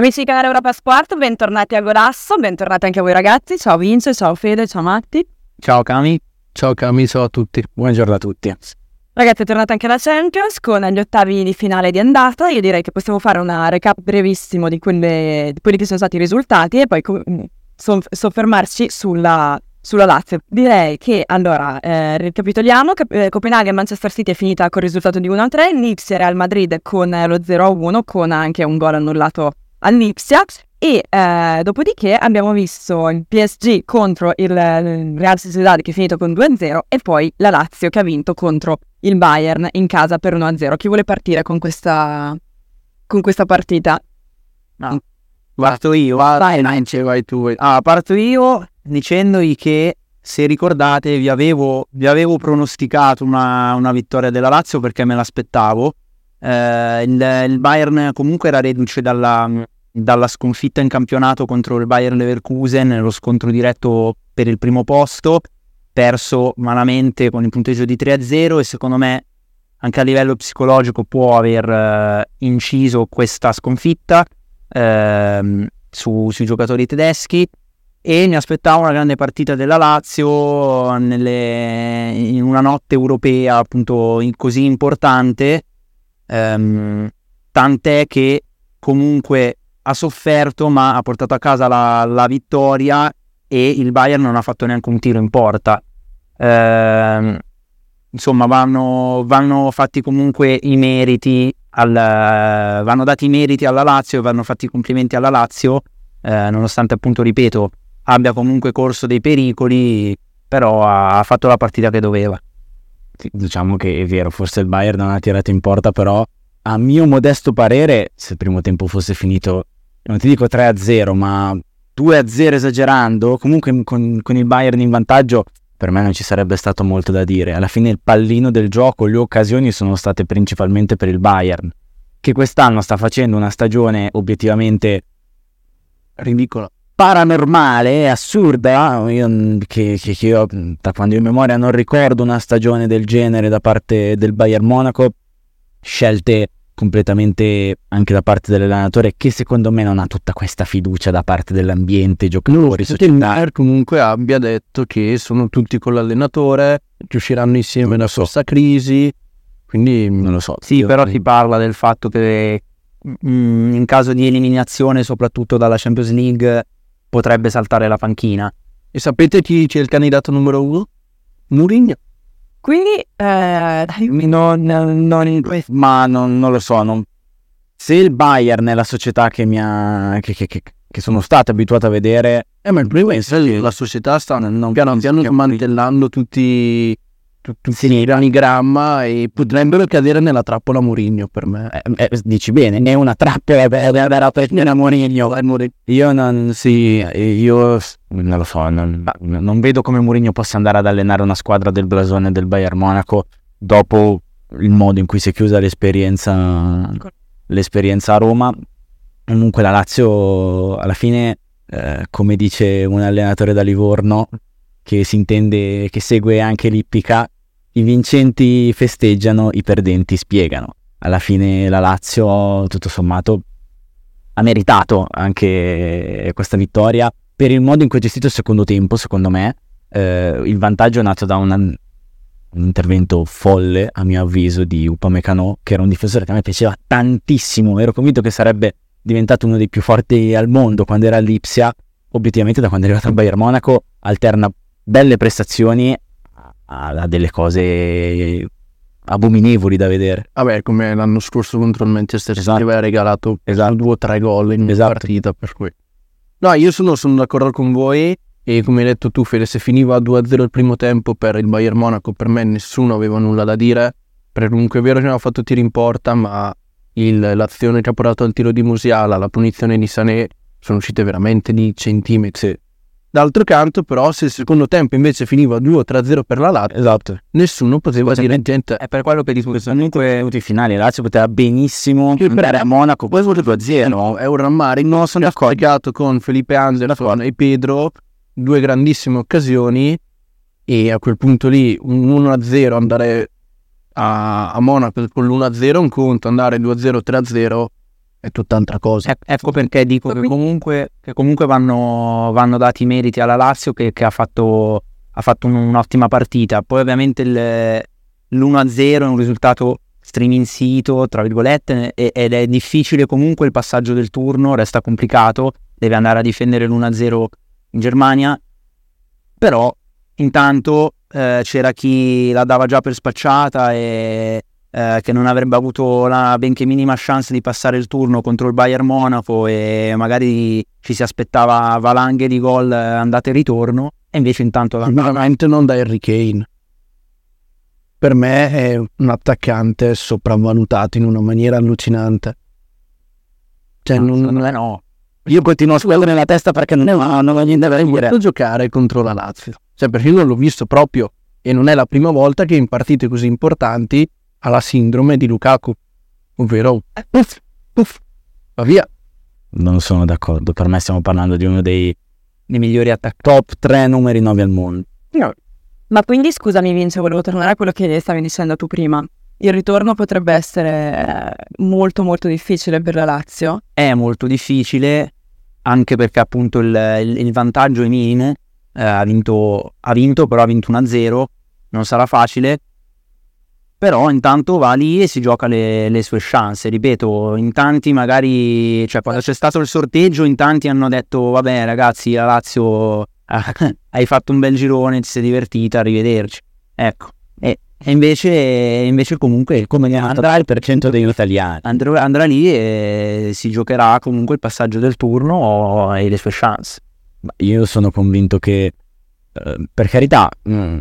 Amici di Canale Europa Sport, bentornati a Golasso, bentornati anche a voi ragazzi. Ciao Vince, ciao Fede, ciao Matti. Ciao Cami. Ciao Cami, ciao a tutti. Buongiorno a tutti. Ragazzi, è tornata anche la Champions con gli ottavi di finale di andata. Io direi che possiamo fare una recap brevissimo di, quelle, di quelli che sono stati i risultati e poi soffermarci sulla, sulla Lazio. Direi che allora eh, ricapitoliamo: Cap- eh, Copenaghen Manchester City è finita con il risultato di 1-3, Nipsia Real Madrid con lo 0-1 con anche un gol annullato all'Ipsia e eh, dopodiché abbiamo visto il PSG contro il, il Real Sociedad che è finito con 2-0 e poi la Lazio che ha vinto contro il Bayern in casa per 1-0. Chi vuole partire con questa, con questa partita? No. Parto io, vai, vai, vai tu. Ah, parto io dicendogli che se ricordate vi avevo, vi avevo pronosticato una, una vittoria della Lazio perché me l'aspettavo eh, il, il, Bayern comunque era reduce dalla, dalla, sconfitta in campionato contro il Bayern Leverkusen nello scontro diretto per il primo posto, perso malamente con il punteggio di 3-0 e secondo me anche a livello psicologico può aver eh, inciso questa sconfitta eh, su, sui giocatori tedeschi. E mi aspettavo una grande partita della Lazio nelle, in una notte europea appunto così importante Um, tant'è che comunque ha sofferto ma ha portato a casa la, la, vittoria e il Bayern non ha fatto neanche un tiro in porta. Uh, insomma, vanno, vanno, fatti comunque i meriti, al, vanno dati i meriti alla Lazio, vanno fatti i complimenti alla Lazio, eh, nonostante appunto, ripeto, abbia comunque corso dei pericoli, però ha fatto la partita che doveva diciamo che è vero, forse il Bayern non ha tirato in porta, però a mio modesto parere, se il primo tempo fosse finito, non ti dico 3-0, ma 2-0 esagerando, comunque con, con il Bayern in vantaggio, per me non ci sarebbe stato molto da dire. Alla fine il pallino del gioco, le occasioni sono state principalmente per il Bayern, che quest'anno sta facendo una stagione obiettivamente ridicola paranormale, assurda, io, che, che, che, io da quando io in memoria non ricordo una stagione del genere da parte del Bayern Monaco, scelte completamente anche da parte dell'allenatore che secondo me non ha tutta questa fiducia da parte dell'ambiente, giocatori, no, il Bayern comunque abbia detto che sono tutti con l'allenatore, che usciranno insieme da so. questa crisi, quindi non lo so. Sì, però si parla del fatto che mm, in caso di eliminazione soprattutto dalla Champions League potrebbe saltare la panchina. E sapete chi c'è il candidato numero uno? Mourinho. Quindi, eh, non, non, ma non, non, lo so. Non... Se il Bayern è la società che, mi ha, che, che, che sono stato abituato a vedere, eh, ma il problema è che la società sta non, piano piano smantellando tutti tutti sì. i gramma e potrebbero cadere nella trappola Mourinho per me. Eh, eh, dici bene, è una trappola vera per Mourinho. Io non, sì, io non lo so, non, non, vedo come Mourinho possa andare ad allenare una squadra del Blasone del Bayern Monaco dopo il modo in cui si è chiusa l'esperienza, l'esperienza a Roma. Comunque la Lazio alla fine, eh, come dice un allenatore da Livorno, che si intende che segue anche l'ippica, i vincenti festeggiano, i perdenti spiegano. Alla fine la Lazio, tutto sommato, ha meritato anche questa vittoria per il modo in cui ha gestito il secondo tempo, secondo me. Eh, il vantaggio è nato da una, un intervento folle, a mio avviso, di Upamecano, che era un difensore che a me piaceva tantissimo. Ero convinto che sarebbe diventato uno dei più forti al mondo quando era all'Ipsia. Obiettivamente, da quando è arrivato al Bayern Monaco, alterna belle prestazioni a, delle cose abominevoli da vedere. Vabbè, come l'anno scorso contro il Manchester City esatto. aveva regalato esatto. due o tre gol in esatto. partita, per cui... No, io sono, sono, d'accordo con voi e come hai detto tu Fede, se finiva 2-0 il primo tempo per il Bayern Monaco, per me nessuno aveva nulla da dire, perché comunque è vero che non ha fatto tiri in porta, ma il, l'azione che ha portato al tiro di Musiala, la punizione di Sané, sono uscite veramente di centimetri. D'altro canto, però, se il secondo tempo invece finiva 2-3-0 per la Lazio, esatto. nessuno poteva dire niente. È per quello che dico che comunque i finali la Lazio poteva benissimo andare a Monaco, poi 2-0. No, è un rammarico. Non sono accorgato con Felipe Anderson e Pedro, due grandissime occasioni, e a quel punto lì un 1-0 andare a, a Monaco con l'1-0 un conto, andare 2-0, 3-0 è tutt'altra cosa. E- ecco perché dico che comunque, che comunque vanno, vanno dati i meriti alla Lazio che, che ha fatto, ha fatto un- un'ottima partita. Poi ovviamente il- l'1-0 è un risultato striminzito, tra virgolette, e- ed è difficile comunque il passaggio del turno, resta complicato, deve andare a difendere l'1-0 in Germania, però intanto eh, c'era chi la dava già per spacciata e eh, che non avrebbe avuto la benché minima chance di passare il turno contro il Bayern Monaco e magari ci si aspettava valanghe di gol eh, andata e ritorno e invece intanto Veramente non da Harry Kane. Per me è un attaccante sopravvalutato in una maniera allucinante. Cioè, no, non, me no. Io continuo a quello nella testa perché non, è, non ho niente da dire. potuto giocare contro la Lazio. Cioè, perché io non l'ho visto proprio. E non è la prima volta che in partite così importanti ha la sindrome di Lukaku. Ovvero, puff, puff, va via. Non sono d'accordo. Per me stiamo parlando di uno dei Nei migliori attaccanti. top 3 numeri 9 al mondo. Ma quindi scusami Vince, volevo tornare a quello che stavi dicendo tu prima. Il ritorno potrebbe essere eh, molto molto difficile per la Lazio. È molto difficile anche perché appunto il, il- il vantaggio è minimo. Eh, ha, vinto, ha vinto, però ha vinto 1-0. Non sarà facile. Però intanto va lì e si gioca le, le sue chance. Ripeto, in tanti magari, cioè quando c'è stato il sorteggio, in tanti hanno detto: Vabbè, ragazzi, la Lazio hai fatto un bel girone, ti sei divertita, arrivederci. Ecco. E, e invece, invece comunque come Andrà il percento degli italiani. andrà, andrà lì e si giocherà comunque il passaggio del turno e le sue chance. Io sono convinto che, eh, per carità, mh,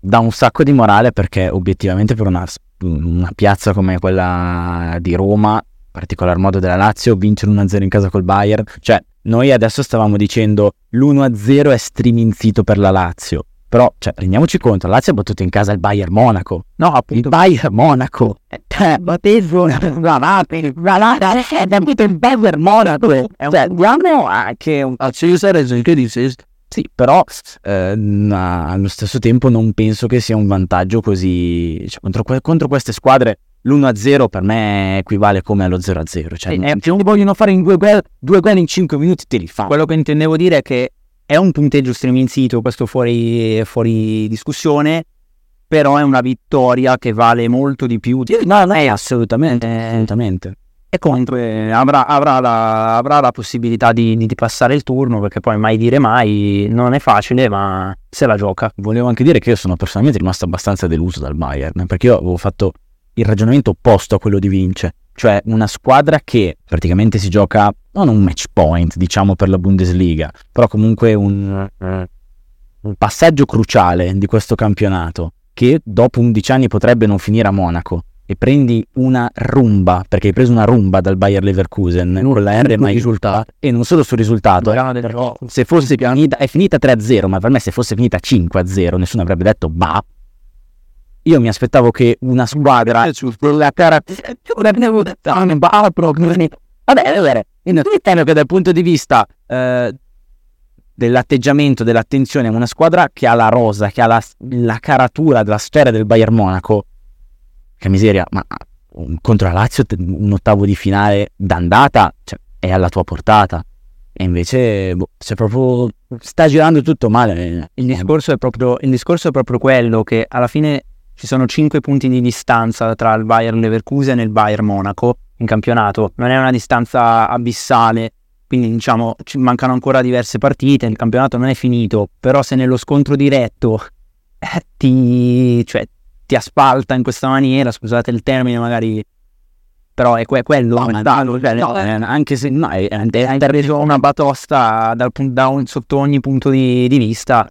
dà un sacco di morale perché obiettivamente per una, una piazza come quella di Roma, in particolar modo della Lazio, vincere 1-0 in casa col Bayern, cioè noi adesso stavamo dicendo l'1-0 è striminzito per la Lazio, però cioè, rendiamoci conto, la Lazio ha battuto in casa il Bayern Monaco, No, il appunto. Bayern Monaco, cioè, la Lazio, ha battuto il Bayern Monaco, cioè, abbiamo anche un è che dice, sì, però eh, ma allo stesso tempo non penso che sia un vantaggio così. Cioè, contro, contro queste squadre l'1-0 per me equivale come allo 0-0. Cioè, è- se non ti vogliono fare due gol, due gol in 5 minuti, te li fa. Quello che intendevo dire è che è un punteggio striminzito, questo fuori, fuori discussione, però è una vittoria che vale molto di più. di- No, no, è assolutamente, assolutamente. E comunque avrà, avrà la, avrà la possibilità di, di- di passare il turno, perché poi mai dire mai non è facile, ma se la gioca. Volevo anche dire che io sono personalmente rimasto abbastanza deluso dal Bayern, perché io avevo fatto il ragionamento opposto a quello di Vince, cioè una squadra che praticamente si gioca non un match point, diciamo per la Bundesliga, però comunque un, un passaggio cruciale di questo campionato che dopo 11 anni potrebbe non finire a Monaco e prendi una rumba, perché hai preso una rumba dal Bayer Leverkusen con la R mai risultato. e non solo sul risultato, eh, se fosse finita, è finita 3-0, ma per me se fosse finita 5-0 nessuno avrebbe detto bah. Io mi aspettavo che una squadra la cara bah proprio. Vabbè, vabbè, intendo che dal punto di vista eh, dell'atteggiamento, dell'attenzione, una squadra che ha la rosa, che ha la, la caratura della sfera del Bayern Monaco, che miseria, ma contro la Lazio un ottavo di finale d'andata cioè, è alla tua portata. E invece boh, proprio sta girando tutto male. Il discorso, è proprio, il discorso è proprio quello che alla fine ci sono 5 punti di distanza tra il Bayern Leverkusen e il Bayern Monaco in campionato. Non è una distanza abissale, quindi diciamo ci mancano ancora diverse partite, il campionato non è finito, però se nello scontro diretto eh, ti, cioè, ti aspalta in questa maniera, scusate il termine magari, però è que- quello, No, ma dallo, cioè, no, eh, anche se no, è, è, è preso una batosta dal da un- sotto ogni punto di, di vista,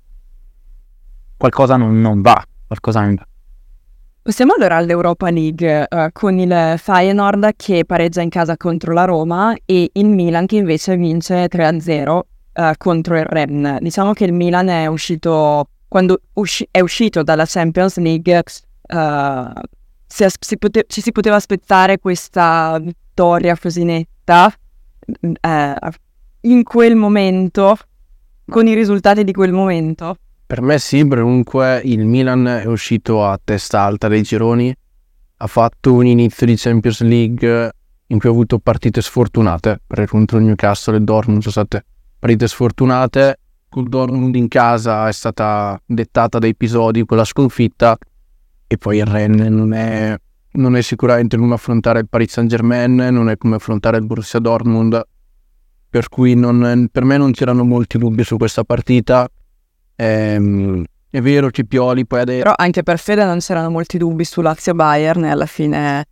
qualcosa non, non va, qualcosa non va. Passiamo allora all'Europa League eh, con il Feyenoord che pareggia in casa contro la Roma e il Milan che invece vince 3-0 eh, contro il Rennes. Diciamo che il Milan è uscito, quando usci- è uscito dalla Champions League, eh, si si pote- ci si poteva aspettare questa vittoria così netta mm, eh, in quel momento, con i risultati di quel momento. Per me sì, comunque il Milan è uscito a testa alta dai gironi, ha fatto un inizio di Champions League in cui ho avuto partite sfortunate, perché contro il Newcastle e il Dortmund sono state partite sfortunate, col Dortmund in casa è stata dettata da episodi quella sconfitta e poi il Rennes non è, non è sicuramente come affrontare il Paris Saint Germain, non è come affrontare il Borussia Dortmund, per cui non, per me non c'erano molti dubbi su questa partita. Ehm, è vero, Cipioli poi adesso... Però anche per Fede non c'erano molti dubbi su Lazio Bayern e alla fine...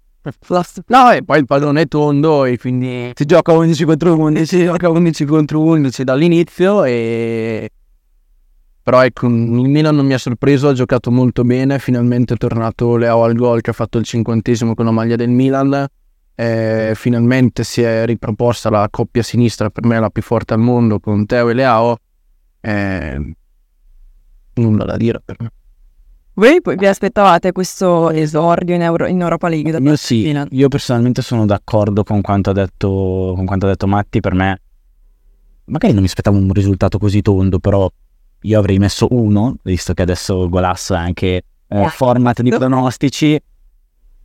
No, e poi il pallone è tondo e quindi si gioca 11 contro 11, si gioca 11 contro 11 dall'inizio e... Però ecco, il Milan non mi ha sorpreso, ha giocato molto bene, finalmente è tornato Leo al gol che ha fatto il cinquantesimo con la maglia del Milan, e finalmente si è riproposta la coppia sinistra, per me la più forte al mondo, con Teo e Leao, e... nulla da dire per me. Voi vi aspettavate questo esordio in, Euro- in Europa League? Da Io sì, io personalmente sono d'accordo con quanto ha detto, con quanto ha detto Matti, per me magari non mi aspettavo un risultato così tondo, però io avrei messo uno, visto che adesso Golasso è anche eh, format di pronostici.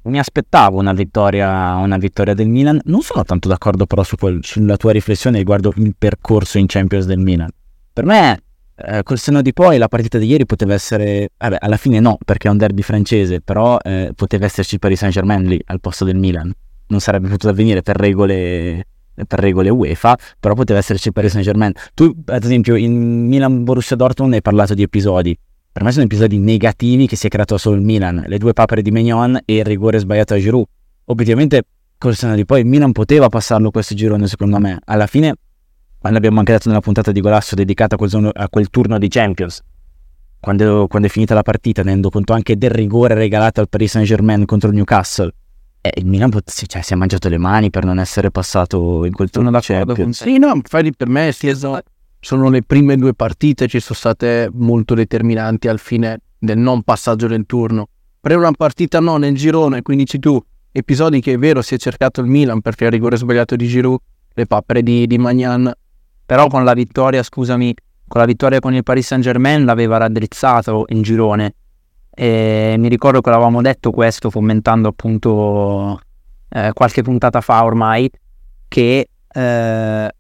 Mi aspettavo una vittoria, una vittoria del Milan. Non sono tanto d'accordo però su quel- sulla tua riflessione riguardo il percorso in Champions del Milan. Per me, eh, col senno di poi, la partita di ieri poteva essere... Vabbè, alla fine no, perché è un derby francese, però eh, poteva esserci il Paris Saint-Germain lì, al posto del Milan. Non sarebbe potuto avvenire per regole, per regole UEFA, però poteva esserci il Paris Saint-Germain. Tu, ad esempio, in Milan-Borussia Dortmund hai parlato di episodi. Per me sono episodi negativi che si è creato solo il Milan. Le due papere di Mignon e il rigore sbagliato a Giroud. Obiettivamente, col senno di poi, il Milan poteva passarlo questo girone, secondo me. Alla fine, ma l'abbiamo anche detto nella puntata di Golasso dedicata a quel, zon- a quel turno di Champions. Quando, quando è finita la partita, tenendo conto anche del rigore regalato al Paris Saint-Germain contro il Newcastle. E il Milan pot- cioè, si è mangiato le mani per non essere passato in quel turno da Champions. Sì, no, infatti per me sì, so- sono le prime due partite che sono state molto determinanti al fine del non passaggio del turno. Per una partita no nel girone, quindi dici tu, episodi che è vero si è cercato il Milan perché il rigore sbagliato di Giroud, le papere di, di Magnan, Però con la vittoria, scusami, con la vittoria con il Paris Saint Germain l'aveva raddrizzato il girone. E mi ricordo che l'avevamo detto questo fomentando appunto eh, qualche puntata fa ormai, che eh,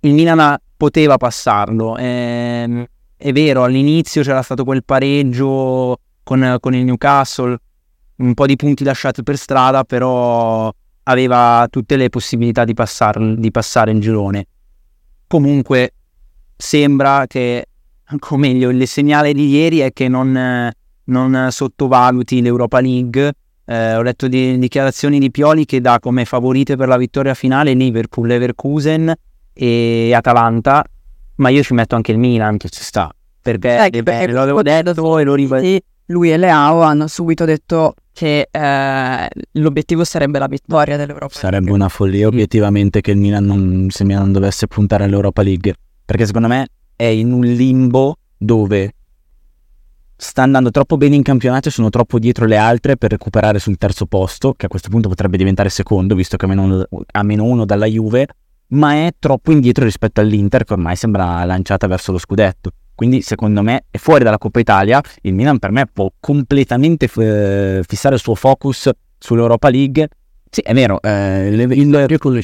il Milan poteva passarlo. Ehm, è vero, all'inizio c'era stato quel pareggio con, con il Newcastle, un po' di punti lasciati per strada, però aveva tutte le possibilità di, passar- di passare il girone. Comunque sembra che, o meglio, il segnale di ieri è che non, eh, non sottovaluti l'Europa League. Eh, ho letto di, dichiarazioni di Pioli che dà come favorite per la vittoria finale Liverpool, Leverkusen e Atalanta, ma io ci metto anche il Milan che ci sta. Perché Eh, beh, lo avevo detto e lo ribadisco. Sì, lui e Leao hanno subito detto che eh, l'obiettivo sarebbe la vittoria dell'Europa. Sarebbe una follia obiettivamente che il Milan non, se il Milan non dovesse puntare all'Europa League. Perché secondo me è in un limbo dove sta andando troppo bene in campionato e sono troppo dietro le altre per recuperare sul terzo posto, che a questo punto potrebbe diventare secondo, visto che ha meno uno, dalla Juve, ma è troppo indietro rispetto all'Inter, che ormai sembra lanciata verso lo scudetto. Quindi secondo me è fuori dalla Coppa Italia, il Milan per me può completamente eh, fissare il suo focus sull'Europa League. Sì, è vero, eh, il, il- con le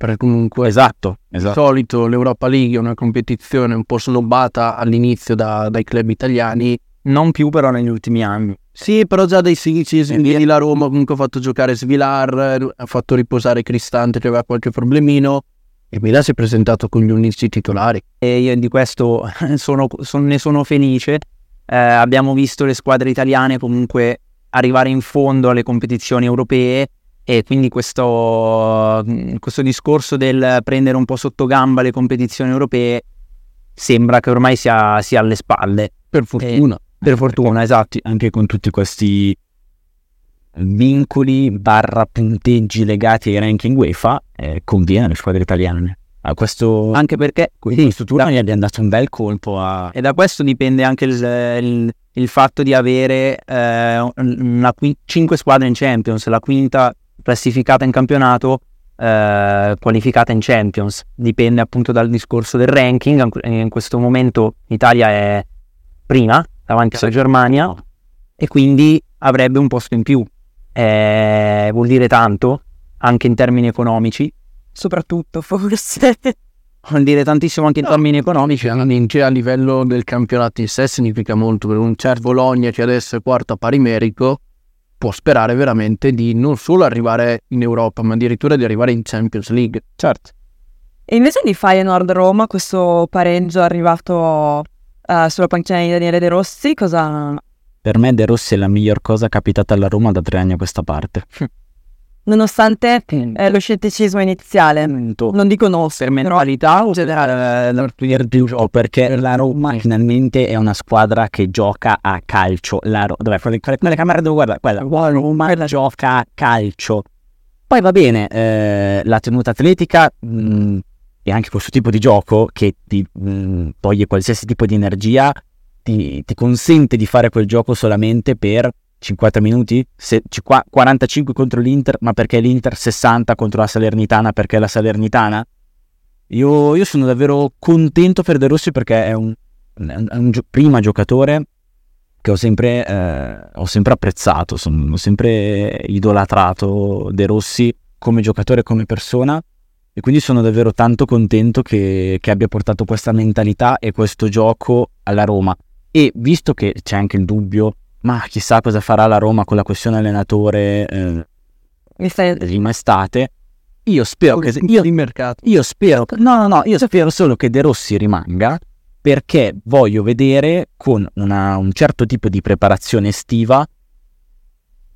perché comunque esatto, di esatto. solito l'Europa League è una competizione un po' snobbata all'inizio da- dai club italiani. Non più però negli ultimi anni. Sì, però già dai sedicesimi di la Roma comunque ha fatto giocare Svilar, ha fatto riposare Cristante che aveva qualche problemino. Il Milan si è presentato con gli unici titolari. e io di questo sono- son- ne sono felice. Eh, abbiamo visto le squadre italiane comunque arrivare in fondo alle competizioni europee e quindi questo, questo discorso del prendere un po' sotto gamba le competizioni europee sembra che ormai sia, sia alle spalle. Per fortuna. Per fortuna, esatto. Anche con tutti questi vincoli barra punteggi legati ai ranking UEFA, eh, conviene alle squadre italiane. A questo, Anche perché in questo turno gli è andato un bel colpo a... E da questo dipende anche il, il- il fatto di avere eh, una qui- cinque squadre in Champions, la quinta classificata in campionato, eh, qualificata in Champions. Dipende appunto dal discorso del ranking. In questo momento l'Italia è prima, davanti alla Germania, e quindi avrebbe un posto in più. Eh, vuol dire tanto. anche in termini economici. Soprattutto, forse. Vuol dire tantissimo anche in termini economici. Chiaramente a livello del campionato in sé significa molto per un certo Bologna che adesso è quarto a pari merito può sperare veramente di non solo arrivare in Europa ma addirittura di arrivare in Champions League. Certo. E invece di Feyenoord Roma, questo pareggio arrivato uh, sulla panchina di Daniele De Rossi, cosa... Per me De Rossi è la miglior cosa capitata alla Roma da tre anni a questa parte. Nonostante eh, lo scetticismo iniziale, non dico no, per mentalità o o perché la Roma finalmente è una squadra che gioca a calcio. La Ro- dov'è? Quelle, quelle camere dove guarda, quella, la Roma gioca a calcio. Poi va bene, eh, la tenuta atletica mh, e anche questo tipo di gioco che ti mh, toglie qualsiasi tipo di energia, ti, ti consente di fare quel gioco solamente per 50 minuti, se, 45 contro l'Inter, ma perché l'Inter 60 contro la Salernitana, perché la Salernitana? Io, io sono davvero contento per De Rossi perché è un, un, un gio- prima giocatore che ho sempre, eh, ho sempre apprezzato, sono, ho sempre idolatrato De Rossi come giocatore come persona e quindi sono davvero tanto contento che, che abbia portato questa mentalità e questo gioco alla Roma. E visto che c'è anche il dubbio ma chissà cosa farà la Roma con la questione allenatore eh, in estate. Io spero che io, io spero no no no io spero solo che De Rossi rimanga perché voglio vedere con una, un certo tipo di preparazione estiva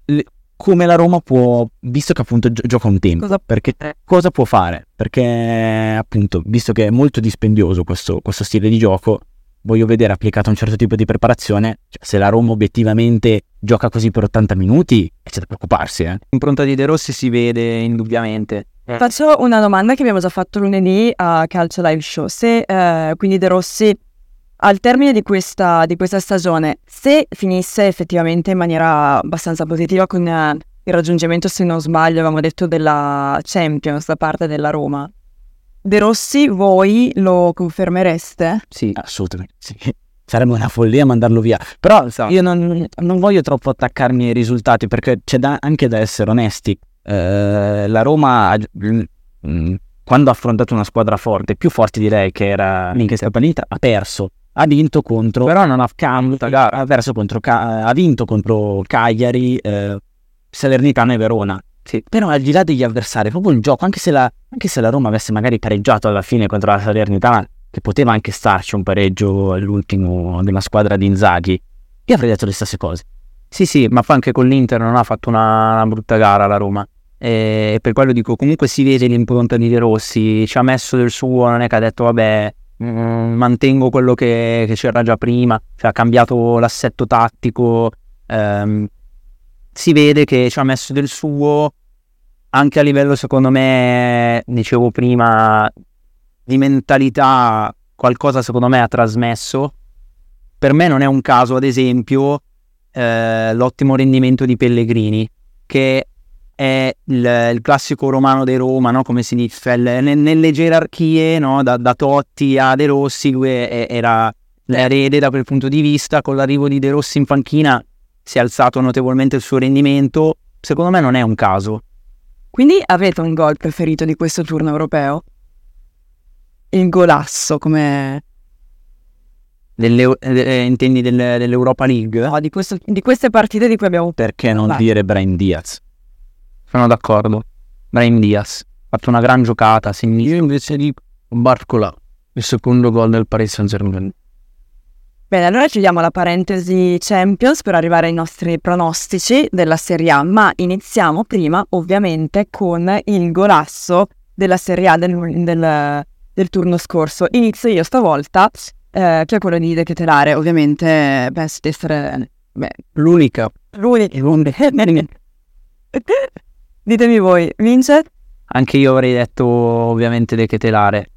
le, come la Roma può visto che appunto gi- gioca un tempo Cosa- perché cosa può fare? Perché appunto visto che è molto dispendioso questo, questo stile di gioco voglio vedere applicato un certo tipo di preparazione, cioè, se la Roma obiettivamente gioca così per 80 minuti, c'è da preoccuparsi. Eh. L'impronta di De Rossi si vede indubbiamente. Faccio una domanda che abbiamo già fatto lunedì a Calcio Live Show. Se eh, quindi De Rossi, al termine di questa, di questa stagione, se finisse effettivamente in maniera abbastanza positiva con eh, il raggiungimento, se non sbaglio, avevamo detto della Champions da parte della Roma, De Rossi voi lo confermereste? Sì, Assolutamente sì. Sarebbe una follia mandarlo via. Però Esatto. io non, non voglio troppo attaccarmi ai risultati perché c'è da- anche da essere onesti. Eh, la Roma, mm, quando ha affrontato una squadra forte, più forte direi che era che era Panita, ha perso. Ha vinto contro però non ha Cam, ha perso contro ha vinto contro Cagliari, eh, Salernitana e Verona. Sì. Però al di là degli avversari, proprio un gioco, anche se, la, anche se la Roma avesse magari pareggiato alla fine contro la Salernitana, che poteva anche starci un pareggio all'ultimo della squadra di Inzaghi, io avrei detto le stesse cose. Sì, sì, ma anche con l'Inter non ha fatto una, una brutta gara la Roma. E per quello dico, comunque si vede l'impronta di De Rossi, ci ha messo del suo, non è che ha detto vabbè, mm, mantengo quello che, che c'era già prima, cioè ha cambiato l'assetto tattico, ehm, si vede che ci ha messo del suo anche a livello, secondo me, dicevo prima, di mentalità, qualcosa secondo me ha trasmesso. Per me non è un caso, ad esempio, eh, l'ottimo rendimento di Pellegrini, che è il, il classico romano di Roma, no? come si dice, il- ne- nelle gerarchie, no? da, da Totti a De Rossi, lui era l'erede da quel punto di vista, con l'arrivo di De Rossi in panchina si è alzato notevolmente il suo rendimento, secondo me non è un caso. Quindi avete un gol preferito di questo turno europeo? Il golasso, come... Delle- eh, intendi del- dell'Europa League? no, di, questo- di queste partite di cui abbiamo... Perché non Vai. dire Brian Diaz? Sono d'accordo. Brahim Diaz ha fatto una gran giocata, sinistra. Io invece di Barcola, il secondo gol del Paris Saint-Germain. Bene, allora chiudiamo la parentesi Champions per arrivare ai nostri pronostici della Serie A, ma iniziamo prima ovviamente con il golasso della Serie A del, del- del turno scorso. Inizio io stavolta, eh, che è quello di De Ketelare, ovviamente penso di essere beh, L'unica. l'unico. Ditemi voi, vince? Anche io avrei detto ovviamente De Ketelare.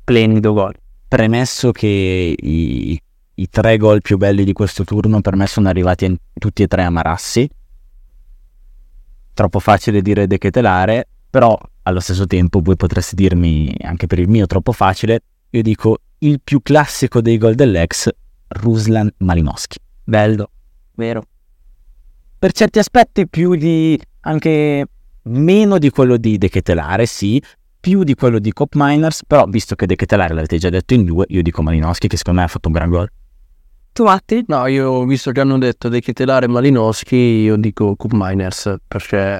Splendido gol. Premesso che i, i tre gol più belli di questo turno per me sono arrivati in- tutti e tre a Marassi. Troppo facile dire De Ketelare, però allo stesso tempo voi potreste dirmi anche per il mio troppo facile, io dico il più classico dei gol dell'ex, Ruslan Malinowski. Bello. Vero. Per certi aspetti più di anche meno di quello di De Ketelare, sì, più di quello di Cop Miners, però visto che De Ketelare l'avete già detto in due, io dico Malinowski che secondo me ha fatto un gran gol. Tu Matti? No, io visto che hanno detto De Ketelare e Malinowski, io dico Cup Miners perché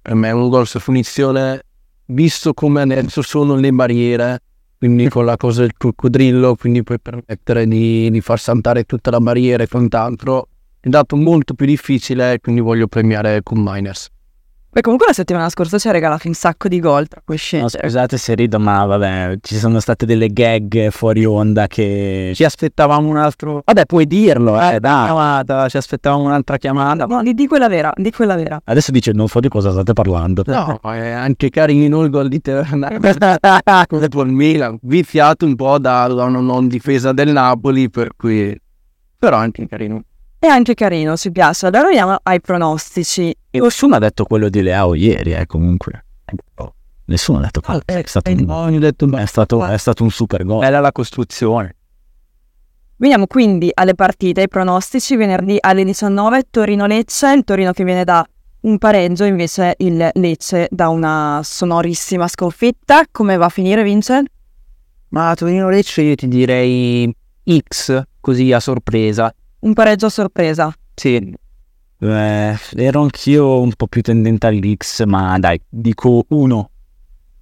per me è un gol su punizione, visto come adesso sono le barriere, quindi con la cosa del coccodrillo, quindi puoi permettere di, di far saltare tutta la barriera e quant'altro, è dato molto più difficile, quindi voglio premiare Cup Miners. Beh, comunque la settimana scorsa ci ha regalato un sacco di gol tra cui No, scusate se rido, ma vabbè, ci sono state delle gag fuori onda che... Ci aspettavamo un altro... Vabbè, puoi dirlo, eh, dai. chiamata, ci aspettavamo un'altra chiamata. No, di, di quella vera, di quella vera. Adesso dice, non so di cosa state parlando. No, è anche carino il gol di Terna contro il Milan, viziato un po' da, da una non difesa del Napoli, per cui... Però anche carino. È anche carino, ci piace. Allora andiamo ai pronostici. E nessuno ha detto quello di Leao ieri, eh, comunque. Nessuno ha detto quello. È stato, un, No, ho detto è stato, è stato un super gol. bella la costruzione. Veniamo quindi alle partite, ai pronostici. Venerdì alle 19 Torino-Lecce, il Torino che viene da un pareggio, invece il Lecce da una sonorissima sconfitta. Come va a finire, Vince? Ma Torino Lecce io ti direi X, così a sorpresa. Un pareggio a sorpresa. Sì, Eh, ero anch'io un po' più tendente all'X, ma dai, dico uno.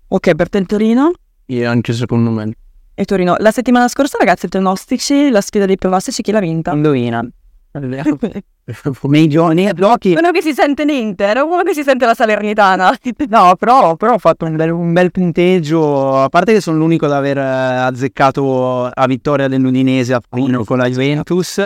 Ok, per te il Torino E anche secondo me. e Torino. La settimana scorsa, ragazzi, i pronostici, la sfida dei pronostici, chi l'ha vinta? indovina. Nei giorni giochi Quello che si sente l'Inter, uno che si sente la Salernitana. No, però, però ho fatto un bel, un bel punteggio. A parte che sono l'unico ad aver eh, azzeccato la vittoria dell'Udinese a Pino con la Juventus.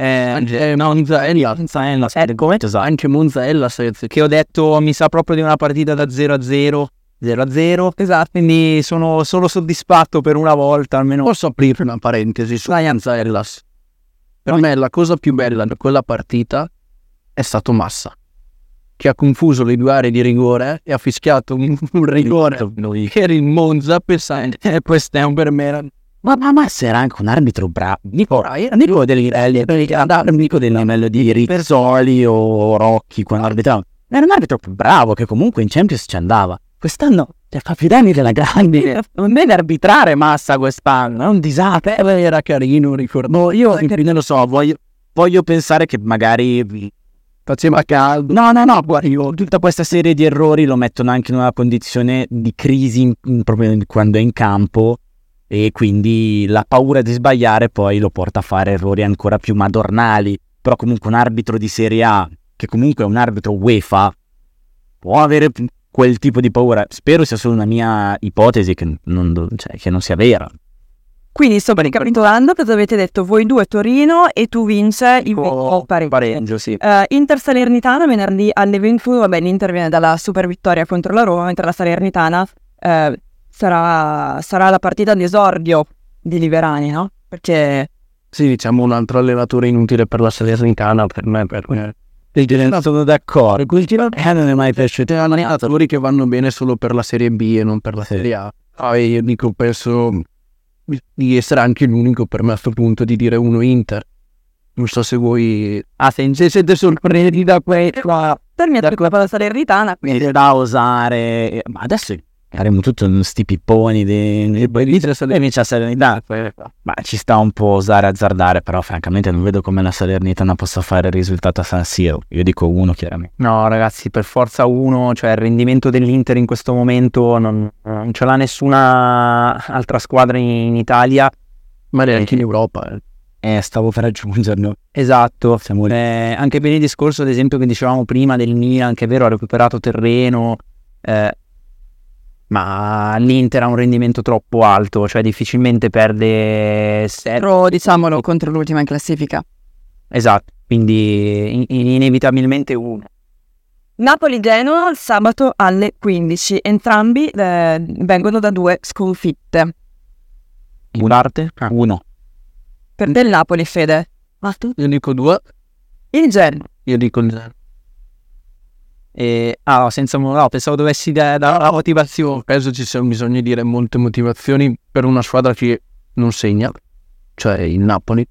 Eh, Anche Monza e Monza, eh, come? Anche Monza la Sezze. Che ho detto mi sa proprio di una partita da 0 a 0. 0 a 0. Esatto. Quindi sono solo soddisfatto per una volta, almeno. Posso aprire una parentesi su Monza Hellas? Per me la cosa più bella di quella partita è stato Massa, che ha confuso le due aree di rigore e ha fischiato un, un rigore per il Monza pensando eh, questo è un per me. Ma, ma era anche un arbitro bravo. Dico, Era dico del livello, dico del livello di Rizzoli o Rocchi quando arbitrava. Era un arbitro bravo che comunque in Champions ci andava. Quest'anno cioè, fa più danni della grande. Non deve arbitrare Massa quest'anno, è un disastro. Era carino, ricordo. No, io non lo so, voglio, voglio pensare che magari Faceva caldo. No, no, no, guarda, io tutta questa serie di errori lo mettono anche in una condizione di crisi in- in- proprio quando è in campo e quindi la paura di sbagliare poi lo porta a fare errori ancora più madornali. Però comunque un arbitro di Serie A, che comunque è un arbitro UEFA, può avere quel tipo di paura. Spero sia solo una mia ipotesi che non, cioè, che non sia vera. Quindi sto ricapitolando cosa avete detto voi due Torino e tu vince il Oh, pareggio. pareggio, sì. Eh, Inter Salernitana venerdì alle 21, vabbè l'Inter viene dalla super vittoria contro la Roma, mentre la Salernitana eh, sarà, sarà la partita di esordio di Liverani, no? Perché Sì, diciamo un altro allenatore inutile per la Salernitana, per me, per me. Sono d'accordo. Quel eh, non è mai piaciuto. C'è allenatori che vanno bene solo per la Serie B e non per la. Serie A. Ah, e io dico, penso di essere anche l'unico per me a questo punto di dire uno Inter. Non so se voi Ah, se se siete sorpresi da questo. per me è tutta la Salernitana, Quindi da osare. Ma adesso faremo tutto sti pipponi di di- di- e vince la Salernità. Ma ci sta un po' osare azzardare, però francamente non vedo come la Salernitana possa fare il risultato a San Siro. Io dico uno chiaramente. No, ragazzi, per forza uno, cioè il rendimento dell'Inter in questo momento non, non ce l'ha nessuna altra squadra in Italia. Ma neanche in Europa. eh. Eh, stavo per aggiungerlo. Esatto. Siamo lì. Eh, anche per il discorso, ad esempio, che dicevamo prima del Milan, che è vero, ha recuperato terreno, eh, ma l'Inter ha un rendimento troppo alto, cioè difficilmente perde 7. però diciamolo contro l'ultima in classifica. Esatto, quindi in- inevitabilmente uno. Napoli-Genoa sabato alle 15, entrambi eh, vengono da due sconfitte. In parte? Uno. Per te il Napoli, Fede? Ma tu? Io dico due, Il Genoa. io dico il zero. E, ah, senza no, pensavo dovessi dare da la motivazione. Penso ci sia bisogno di dire molte motivazioni per una squadra che non segna, cioè il Napoli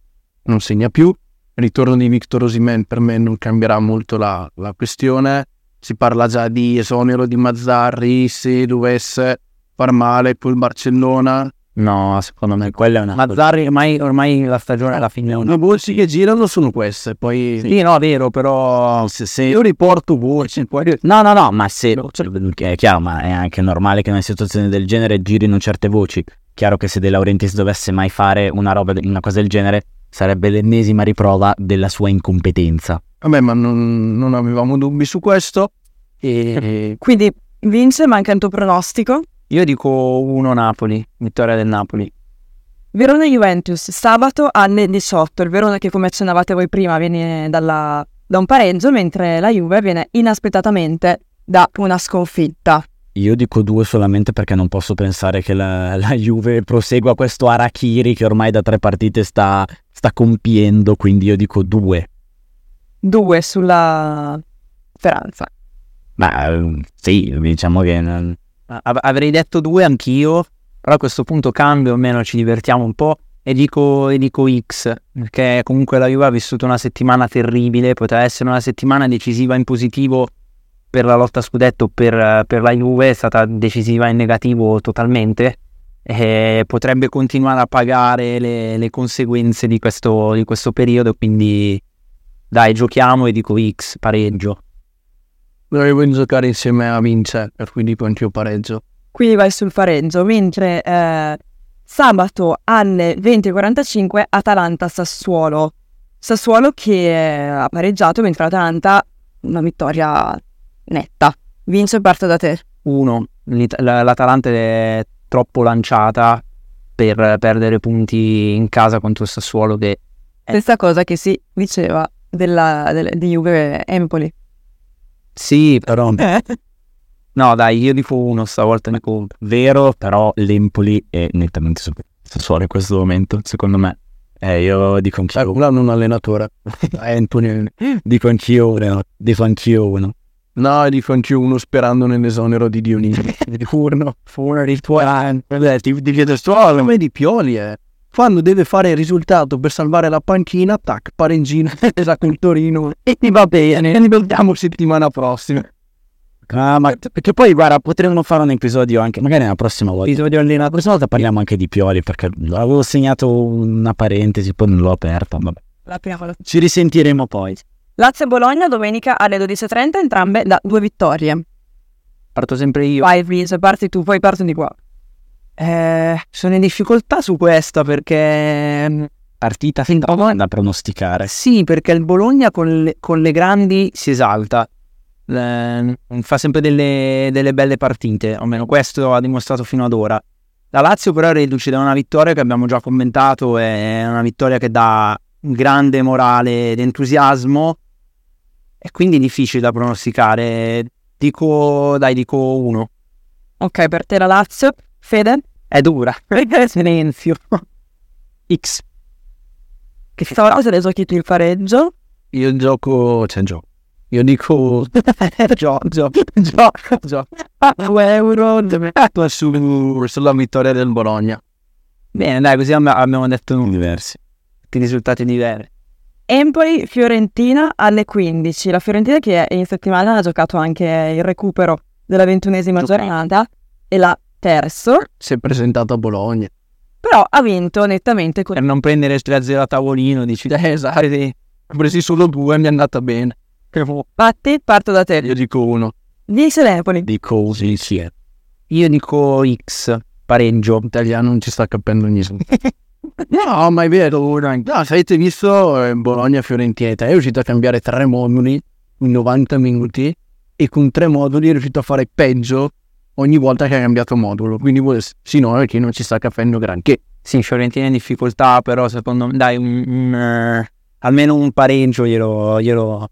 non segna più. Il ritorno di Victor Osimhen per me non cambierà molto la, la questione. si parla già di esonero di Mazzarri se dovesse far male col Barcellona. No, secondo me quella è una... Mazzarri ormai, ormai la stagione alla fine è una... Le voci che girano sono queste, poi Sì, no, è vero, però se, se- io riporto voci, poi No, no, no, ma se... cioè, è chiaro, ma è anche normale che in una situazione del genere girino certe voci. Chiaro che se De Laurentiis dovesse mai fare una roba, una cosa del genere, sarebbe l'ennesima riprova della sua incompetenza. vabbè, ma non, non avevamo dubbi su questo. E Quindi vince, manca il tuo pronostico. Io dico 1 Napoli, vittoria del Napoli. Verona Juventus, sabato alle 18. Il Verona che come accennavate voi prima viene dalla- da un pareggio, mentre la Juve viene inaspettatamente da una sconfitta. Io dico due solamente perché non posso pensare che la, la Juve prosegua questo Arachiri che ormai da tre partite sta, sta compiendo, quindi io dico due. Due sulla speranza. Ma eh, sì, diciamo che... Av- avrei detto 2 anch'io, però a questo punto cambio, almeno ci divertiamo un po'. E dico, e dico X, perché comunque la Juve ha vissuto una settimana terribile, poteva essere una settimana decisiva in positivo per la lotta a scudetto per, per la Juve, è stata decisiva in negativo totalmente. E potrebbe continuare a pagare le, le conseguenze di questo, di questo periodo, quindi dai, giochiamo e dico X, pareggio. Dovevo giocare insieme a Vince, per cui dico anch'io pareggio. Quindi vai sul pareggio, mentre eh, sabato alle 20.45 Atalanta-Sassuolo. Sassuolo che ha pareggiato, mentre l'Atalanta una vittoria netta. Vince parte da te. Uno, l'Atalanta è troppo lanciata per perdere punti in casa contro il Sassuolo che Stessa cosa che si diceva della, del- di Juve Empoli. Sì, però no, dai, io dico uno stavolta dico uno. Vero, però l'Empoli è nettamente superiore Sassuolo in questo momento, secondo me. Eh, io dico anch'io, quello hanno un allenatore. Anthony. dico anch'io uno, dico anch'io uno. No, dico anch'io uno sperando nell'esonero di Dionigi. di Furno. Furno di tuoi. Ti, ti chiedo solo. Come di Pioli, eh. Quando deve fare il risultato per salvare la panchina, tac, pareggino, esatto, il Torino. E ti va bene, ne vediamo settimana prossima. Ah, ma perché poi guarda, potremmo fare un episodio anche, magari la prossima volta. Episodio La allenato. prossima volta parliamo anche di Pioli perché avevo segnato una parentesi, poi non l'ho aperta. Vabbè. La prima volta. Ci risentiremo poi. Lazio-Bologna domenica alle 12.30, entrambe da due vittorie. Parto sempre io. Vai Vince, parti tu, poi parto di qua. Eh, sono in difficoltà su questa perché mm, Partita fin da da pronosticare. Sì, perché il Bologna con le, con le grandi si esalta. Eh, fa sempre delle, delle belle partite, o almeno questo ha dimostrato fino ad ora. La Lazio però è reduce da una vittoria che abbiamo già commentato, è una vittoria che dà grande morale ed entusiasmo e quindi difficile da pronosticare. Dico, dai, dico uno. Ok, per te la Lazio. Fede? È dura. Silenzio. X. Che storia se le giochi tu il pareggio? Io gioco, cioè gioco. Io dico Gio, gio, gio, gio. 2 euro. su, sulla vittoria del Bologna. Bene, dai, così abbiamo- detto Diversi. risultati diversi. Empoli-Fiorentina alle 15. La Fiorentina che in settimana ha giocato anche il recupero della ventunesima giornata e la terzo, Si è presentato a Bologna. però ha vinto nettamente con Per non prendere il 3-0 a tavolino, dici. Eh, esatto. Sì. Ho presi solo due e mi è andata bene. Infatti, parto da te. Io dico uno. Vince l'Empoli. Dico sì, sì. eh. Io dico X, pareggio. Italiano non ci sta capendo niente. No, ma è vero. No, se avete visto eh, Bologna-Fiorentina, è riuscito a cambiare tre moduli in 90 minuti e con tre moduli è riuscito a fare peggio ogni volta che ha cambiato modulo. Quindi vuol sì, no, perché non ci sta capendo granché. Sì, Fiorentina in difficoltà, però secondo me, dai, un- un, eh, almeno un pareggio glielo, glielo,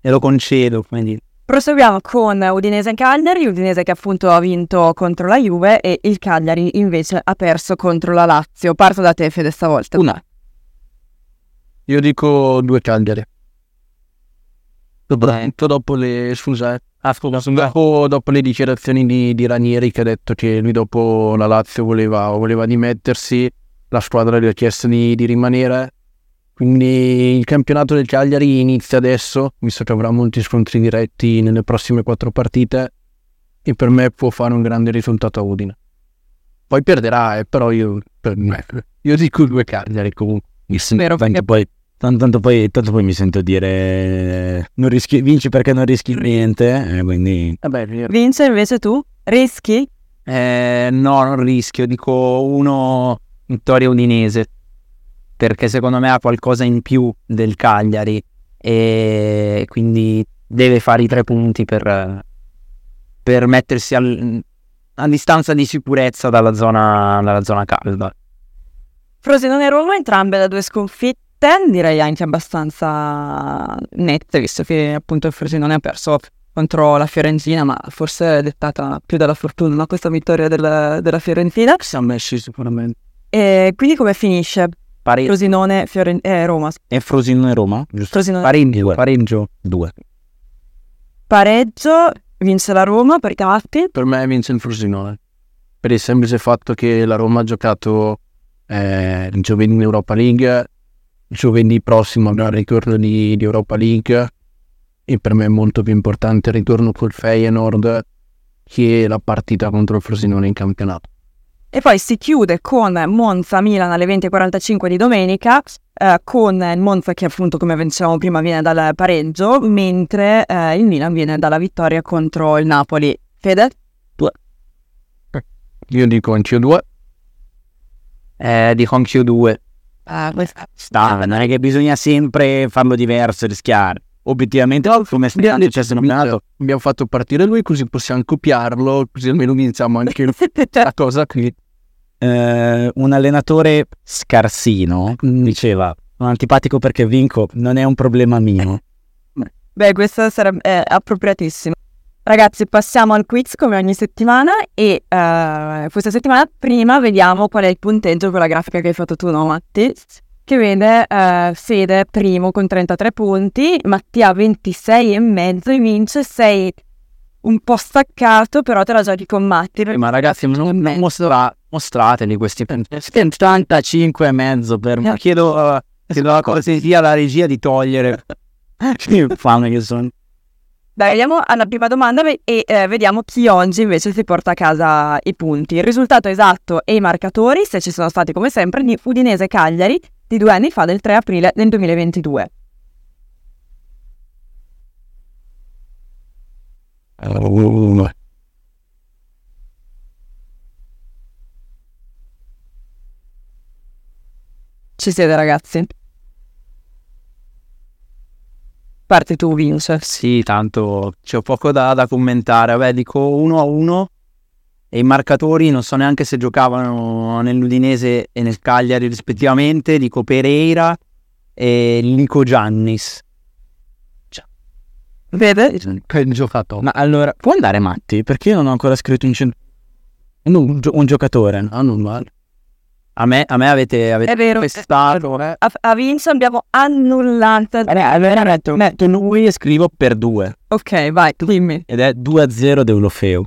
glielo concedo. Dire. Proseguiamo con Udinese e Cagliari, Udinese che appunto ha vinto contro la Juve e il Cagliari invece ha perso contro la Lazio. Parto da te Fede stavolta. Una. Io dico due Cagliari. Dopo, dopo le, scusa, eh. Ah, scusa, dopo, dopo le dichiarazioni di, di Ranieri che ha detto che lui dopo la Lazio voleva, voleva dimettersi, la squadra gli ha chiesto di, di rimanere. Quindi il campionato del Cagliari inizia adesso, visto che avrà molti scontri diretti nelle prossime quattro partite e per me può fare un grande risultato a Udine. Poi perderà, eh, però io, per me, io dico due Cagliari comunque. Mi Spero che- poi, tanto, tanto poi, tanto poi mi sento dire non rischi, vinci perché non rischi niente, eh, quindi Vabbè, Vince invece tu? Rischi? Eh, no, non rischio, dico uno vittoria udinese, perché secondo me ha qualcosa in più del Cagliari e quindi deve fare i tre punti per, per mettersi al- a distanza di sicurezza dalla zona, dalla zona calda. Frosinone e Roma entrambe da due sconfitte, direi anche abbastanza nette, visto che appunto il Frosinone ha perso contro la Fiorentina, ma forse è dettata più dalla fortuna no? questa vittoria della, della Fiorentina. si è messi sicuramente. E quindi come finisce? Pare- Frosinone, Fioren- eh, Roma. è Frosinone Roma, giusto? Frosinone pareggio, Due. pareggio. Due. pareggio, vince la Roma per i Cavatti. Per me vince il Frosinone. Per il semplice fatto che la Roma ha giocato eh, il giovedì in Europa League, giovedì prossimo avrà il ritorno di, di Europa League e per me è molto più importante il ritorno col Feyenoord che la partita contro il Frosinone in campionato. E poi si chiude con Monza-Milan alle 20.45 di domenica, eh, con il Monza che appunto come dicevamo prima viene dal pareggio, mentre eh, il Milan viene dalla vittoria contro il Napoli. Fede? Io dico anch'io due. Eh, dico anch'io due. Sta, non è che bisogna sempre farlo diverso e rischiare. Obiettivamente, come è Abbiamo successo in campionato, Abbiamo fatto partire lui così possiamo copiarlo, così almeno vinciamo anche la cosa qui. eh, un allenatore scarsino diceva sono antipatico perché vinco, non è un problema mio. Beh, questo sarebbe è appropriatissimo. Ragazzi, passiamo al quiz come ogni settimana e eh, questa settimana prima vediamo qual è il punteggio per la grafica che hai fatto tu, no Matti? Che vede eh, Fede primo con 33 punti, Mattia 26 e mezzo e vince sei un po' staccato, però te la giochi con Matti. Ma ragazzi, non, non mostra- mostrateli questi 75 e mezzo per me. Chiedo, eh, chiedo la cortesia alla regia di togliere. Fame che sono. Dai, andiamo alla prima domanda e eh, vediamo chi oggi invece si porta a casa i punti. Il risultato esatto e i marcatori, se ci sono stati come sempre, di Udinese Cagliari di due anni fa, del 3 aprile del 2022. Ci siete ragazzi? Parti tu, Vince. Sì, tanto c'ho poco da, da commentare. Vabbè, dico uno a uno. E i marcatori non so neanche se giocavano nell'Udinese e nel Cagliari rispettivamente. Dico Pereira e Nico Giannis. Vede? Che giocato. Ma allora, può andare Matti? Perché io non ho ancora scritto un, cent- un, un giocatore. Ah, non male. A me, a me avete, avete È vero. pestato. eh. A, a Vince abbiamo annullato. Allora metto, metto lui e scrivo per due. Ok, vai, dimmi. Ed è 2-0 Deulofeu.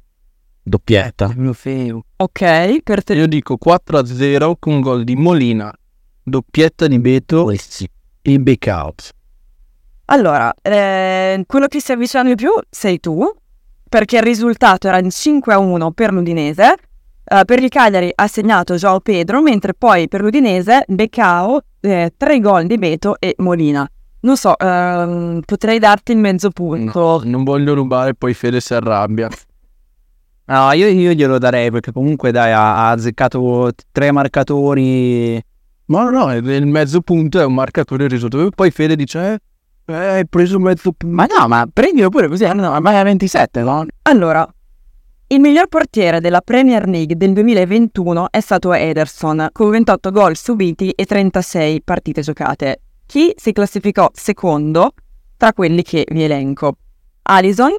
Doppietta. Ok, per te. Io dico 4-0 con gol di Molina, doppietta di Beto e backout. Allora, eh, quello che si avvicina di più sei tu, perché il risultato era di 5 a 1 per l'Udinese. Eh, per il Cagliari ha segnato Joao Pedro, mentre poi per l'Udinese Beccao, eh, tre gol di Beto e Molina. Non so, ehm, potrei darti il mezzo punto. Non voglio rubare, poi Fede si arrabbia. No, io, io glielo darei perché comunque dai, ha, ha azzeccato tre marcatori. Ma no, il il mezzo punto è un marcatore risultato. Poi Fede dice, eh, eh, hai preso mezzo punto. Ma no, ma prendilo pure così. eh, No, vai a 27, no? Allora, il miglior portiere della Premier League del 2021 è stato Ederson, con 28 gol subiti e 36 partite giocate. Chi si classificò secondo tra quelli che vi elenco? Alison,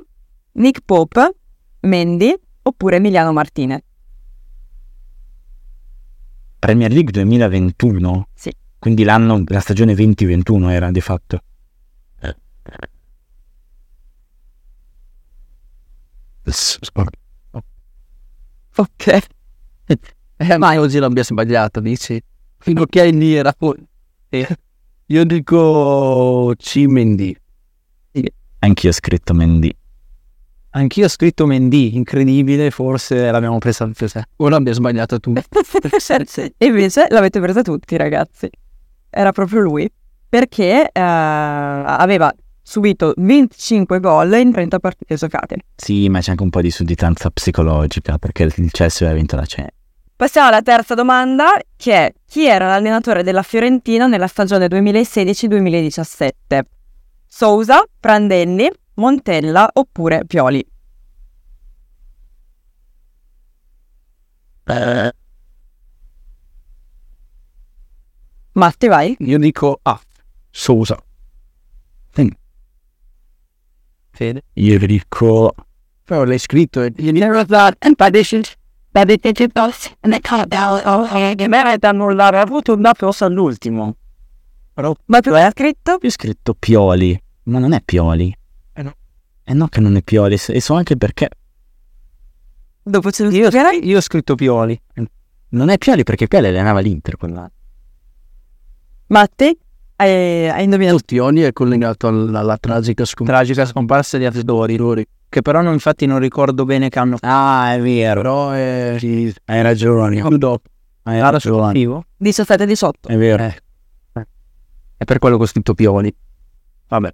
Nick Pope, Mendy oppure Emiliano Martinez? Premier League 2021. Sì. Quindi l'anno, la stagione 2021 era di fatto. Ok. Eh, ma oggi l'abbiamo sbagliata, dici? Fino a che lì era poi. Eh, Io dico Cimendi. Anch'io ho scritto Mendy. Anch'io ho scritto Mendy, incredibile, forse l'abbiamo presa anche te. Ora abbia sbagliato tu. e invece l'avete presa tutti, ragazzi. Era proprio lui. Perché eh, aveva subito 25 gol in 30 partite giocate. Sì, ma c'è anche un po' di sudditanza psicologica perché il Chelsea aveva vinto la Champions. Passiamo alla terza domanda, che è chi era l'allenatore della Fiorentina nella stagione 2016-2017? Sousa, Prandelli, Montella oppure Pioli? Eh, Matti, vai. io dico A. Sousa. Fede. Io dico Però l'hai scritto e me da annullare, ha avuto un applauso all'ultimo. Ma più hai scritto? Io ho scritto Pioli, ma non è Pioli. Eh no. Eh no che non è Pioli, e so anche perché Dopo ce lo Io, io ho scritto Pioli. non è Pioli perché Pioli allenava l'Inter quell'anno. Matti, hai, hai indovinato Tioni è collegato alla, alla tragica scomparsa. Tragica scomparsa di Asdori. Che però non- infatti non ricordo bene che hanno Ah, è vero. Però è... Sì, Hai ragione. più dopo. Hai Era ragione. successivo. 17-18. È vero. Eh. È per quello che ho scritto Pioli. Vabbè.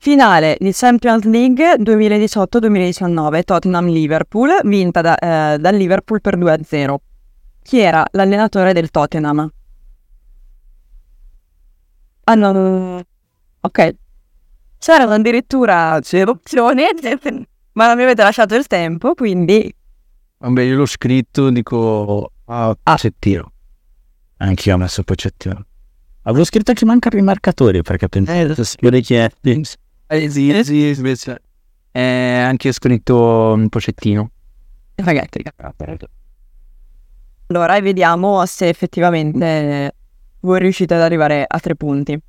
Finale di Champions League 2018-2019, Tottenham-Liverpool, vinta da, eh, dal Liverpool per 2-0. Chi era l'allenatore del Tottenham? Ah no, ok. C'erano addirittura opzioni, ma non mi avete lasciato il tempo, quindi Vabbè, io l'ho scritto, dico A. Settino. Anch'io ho messo Pocettino. Avevo scritto che mancano i marcatori perché pensavo eh, chi è. Eh sì, sì, invece. Eh, anche io ho scritto un Pocettino. ragazzi. Allora, vediamo se effettivamente voi riuscite ad arrivare a tre punti.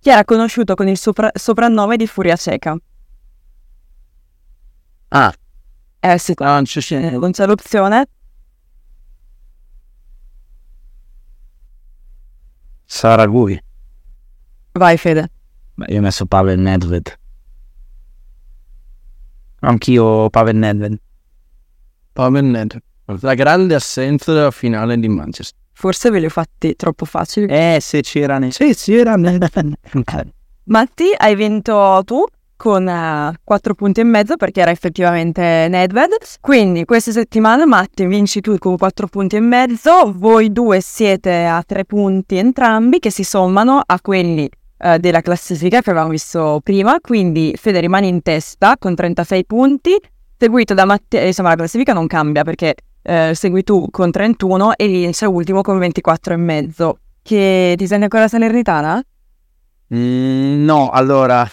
Chi era conosciuto con il sopra- soprannome di Furia Cieca? Ah. Eh sì, Ah, non c'è eh, non c'è l'opzione. Sarà lui. Vai Fede. Beh, io ho messo Pavel Nedved. Anch'io Pavel Nedved. Pavel Nedved. La grande assenza della finale di Manchester. Forse ve li ho fatti troppo facili. Eh, se c'era ne... Sì, era Matti, hai vinto tu con 4 punti e mezzo perché era effettivamente Nedved. Quindi questa settimana Matti vinci tu con 4 punti e mezzo, voi due siete a 3 punti entrambi che si sommano a quelli eh, della classifica che avevamo visto prima, quindi Fede rimane in testa con 36 punti, seguito da Matteo, insomma la classifica non cambia perché eh, segui tu con 31 e vince ultimo con 24 e mezzo. Che ti senti ancora Salernitana? Mm, no, allora,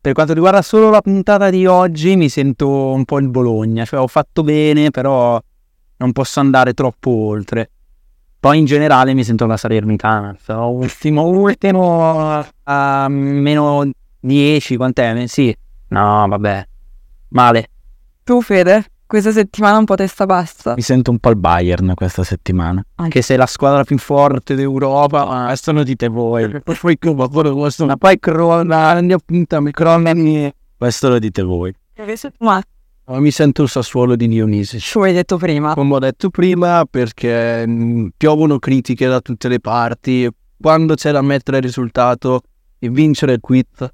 per quanto riguarda solo la puntata di oggi, mi sento un po' il Bologna. Cioè, ho fatto bene, però non posso andare troppo oltre. Poi in generale mi sento la Salernitana. Sono ultimo, ultimo a meno 10, quant'è? Sì. No, vabbè. Male. Tu Fede? Questa settimana un po' testa bassa. Mi sento un po' il Bayern questa settimana. Anche se è la squadra più forte d'Europa, ma questo lo dite voi. Poi come questo Ma poi crolla, anni appuntamenti, crollami. Questo lo dite voi. Ma Ma mi sento il Sassuolo di Dionisi. ci hai detto prima. Come ho detto prima, perché mh, piovono critiche da tutte le parti. Quando c'è da mettere il risultato e vincere il quit,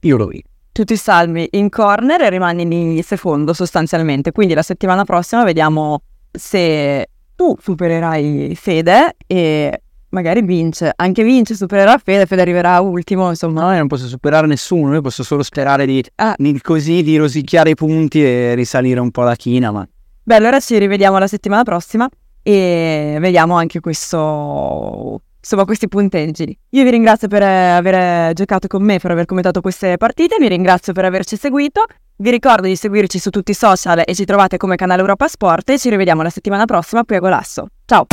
io lo vinco. Tu ti salvi in corner e rimani lì secondo sostanzialmente. Quindi la settimana prossima vediamo se tu supererai Fede e magari vince. Anche vince, supererà Fede, Fede arriverà ultimo, insomma. No, io non posso superare nessuno, io posso solo sperare di, Ah. di così di rosicchiare i punti e risalire un po' la china, ma Beh, allora ci rivediamo la settimana prossima e vediamo anche questo, insomma, questi punteggi. Io vi ringrazio per eh, aver giocato con me, per aver commentato queste partite, vi ringrazio per averci seguito. Vi ricordo di seguirci su tutti i social e ci trovate come canale Europa Sport e ci rivediamo la settimana prossima qui a Golasso. Ciao!